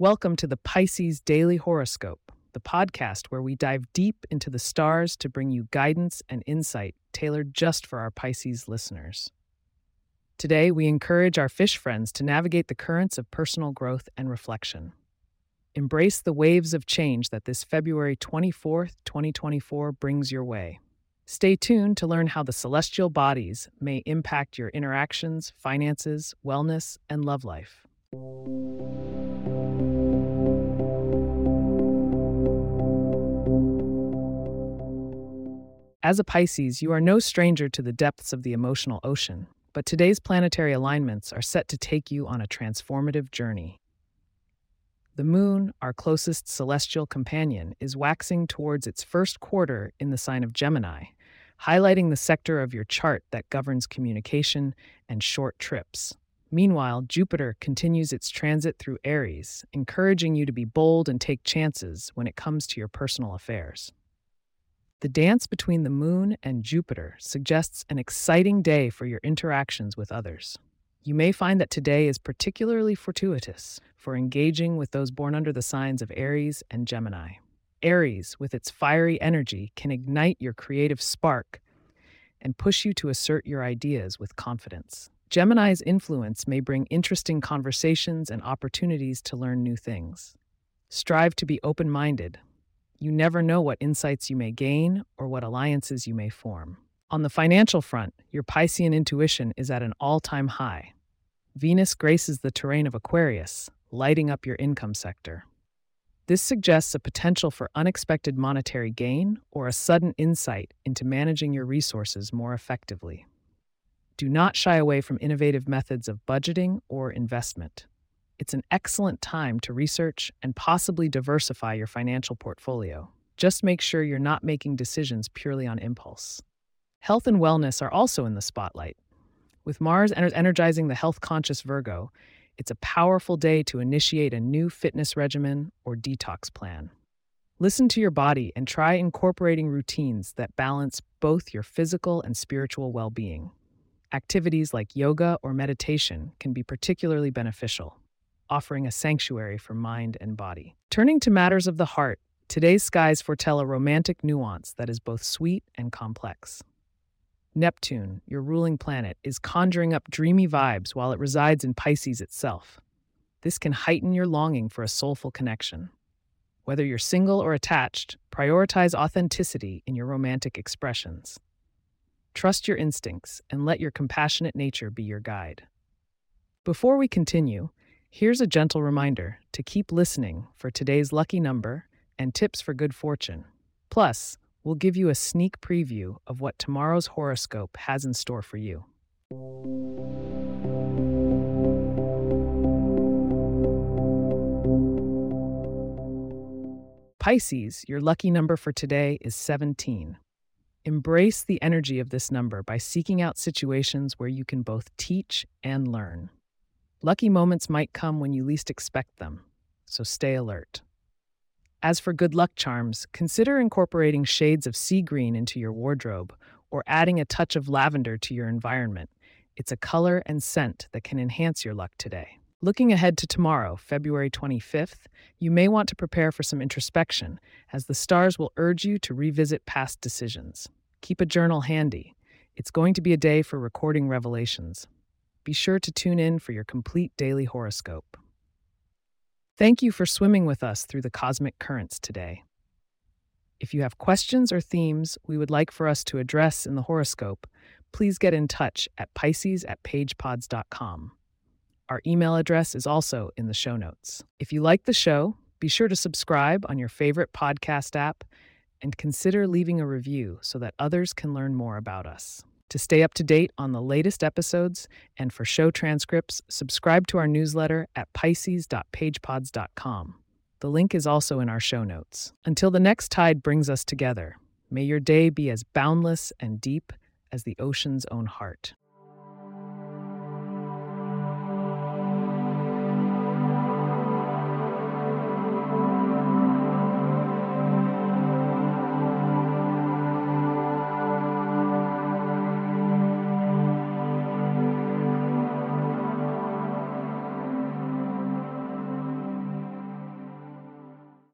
Welcome to the Pisces Daily Horoscope, the podcast where we dive deep into the stars to bring you guidance and insight tailored just for our Pisces listeners. Today, we encourage our fish friends to navigate the currents of personal growth and reflection. Embrace the waves of change that this February 24th, 2024 brings your way. Stay tuned to learn how the celestial bodies may impact your interactions, finances, wellness, and love life. As a Pisces, you are no stranger to the depths of the emotional ocean, but today's planetary alignments are set to take you on a transformative journey. The moon, our closest celestial companion, is waxing towards its first quarter in the sign of Gemini, highlighting the sector of your chart that governs communication and short trips. Meanwhile, Jupiter continues its transit through Aries, encouraging you to be bold and take chances when it comes to your personal affairs. The dance between the moon and Jupiter suggests an exciting day for your interactions with others. You may find that today is particularly fortuitous for engaging with those born under the signs of Aries and Gemini. Aries, with its fiery energy, can ignite your creative spark and push you to assert your ideas with confidence. Gemini's influence may bring interesting conversations and opportunities to learn new things. Strive to be open minded, you never know what insights you may gain or what alliances you may form. On the financial front, your Piscean intuition is at an all time high. Venus graces the terrain of Aquarius, lighting up your income sector. This suggests a potential for unexpected monetary gain or a sudden insight into managing your resources more effectively. Do not shy away from innovative methods of budgeting or investment it's an excellent time to research and possibly diversify your financial portfolio. Just make sure you're not making decisions purely on impulse. Health and wellness are also in the spotlight. With Mars energizing the health conscious Virgo, it's a powerful day to initiate a new fitness regimen or detox plan. Listen to your body and try incorporating routines that balance both your physical and spiritual well being. Activities like yoga or meditation can be particularly beneficial offering a sanctuary for mind and body. Turning to matters of the heart, today's skies foretell a romantic nuance that is both sweet and complex. Neptune, your ruling planet, is conjuring up dreamy vibes while it resides in Pisces itself. This can heighten your longing for a soulful connection. Whether you're single or attached, prioritize authenticity in your romantic expressions. Trust your instincts and let your compassionate nature be your guide. Before we continue, Here's a gentle reminder to keep listening for today's lucky number and tips for good fortune. Plus, we'll give you a sneak preview of what tomorrow's horoscope has in store for you. Pisces, your lucky number for today is 17. Embrace the energy of this number by seeking out situations where you can both teach and learn. Lucky moments might come when you least expect them, so stay alert. As for good luck charms, consider incorporating shades of sea green into your wardrobe or adding a touch of lavender to your environment. It's a color and scent that can enhance your luck today. Looking ahead to tomorrow, February 25th, you may want to prepare for some introspection, as the stars will urge you to revisit past decisions. Keep a journal handy. It's going to be a day for recording revelations. Be sure to tune in for your complete daily horoscope. Thank you for swimming with us through the cosmic currents today. If you have questions or themes we would like for us to address in the horoscope, please get in touch at Pisces at pagepods.com. Our email address is also in the show notes. If you like the show, be sure to subscribe on your favorite podcast app and consider leaving a review so that others can learn more about us. To stay up to date on the latest episodes and for show transcripts, subscribe to our newsletter at pisces.pagepods.com. The link is also in our show notes. Until the next tide brings us together, may your day be as boundless and deep as the ocean's own heart.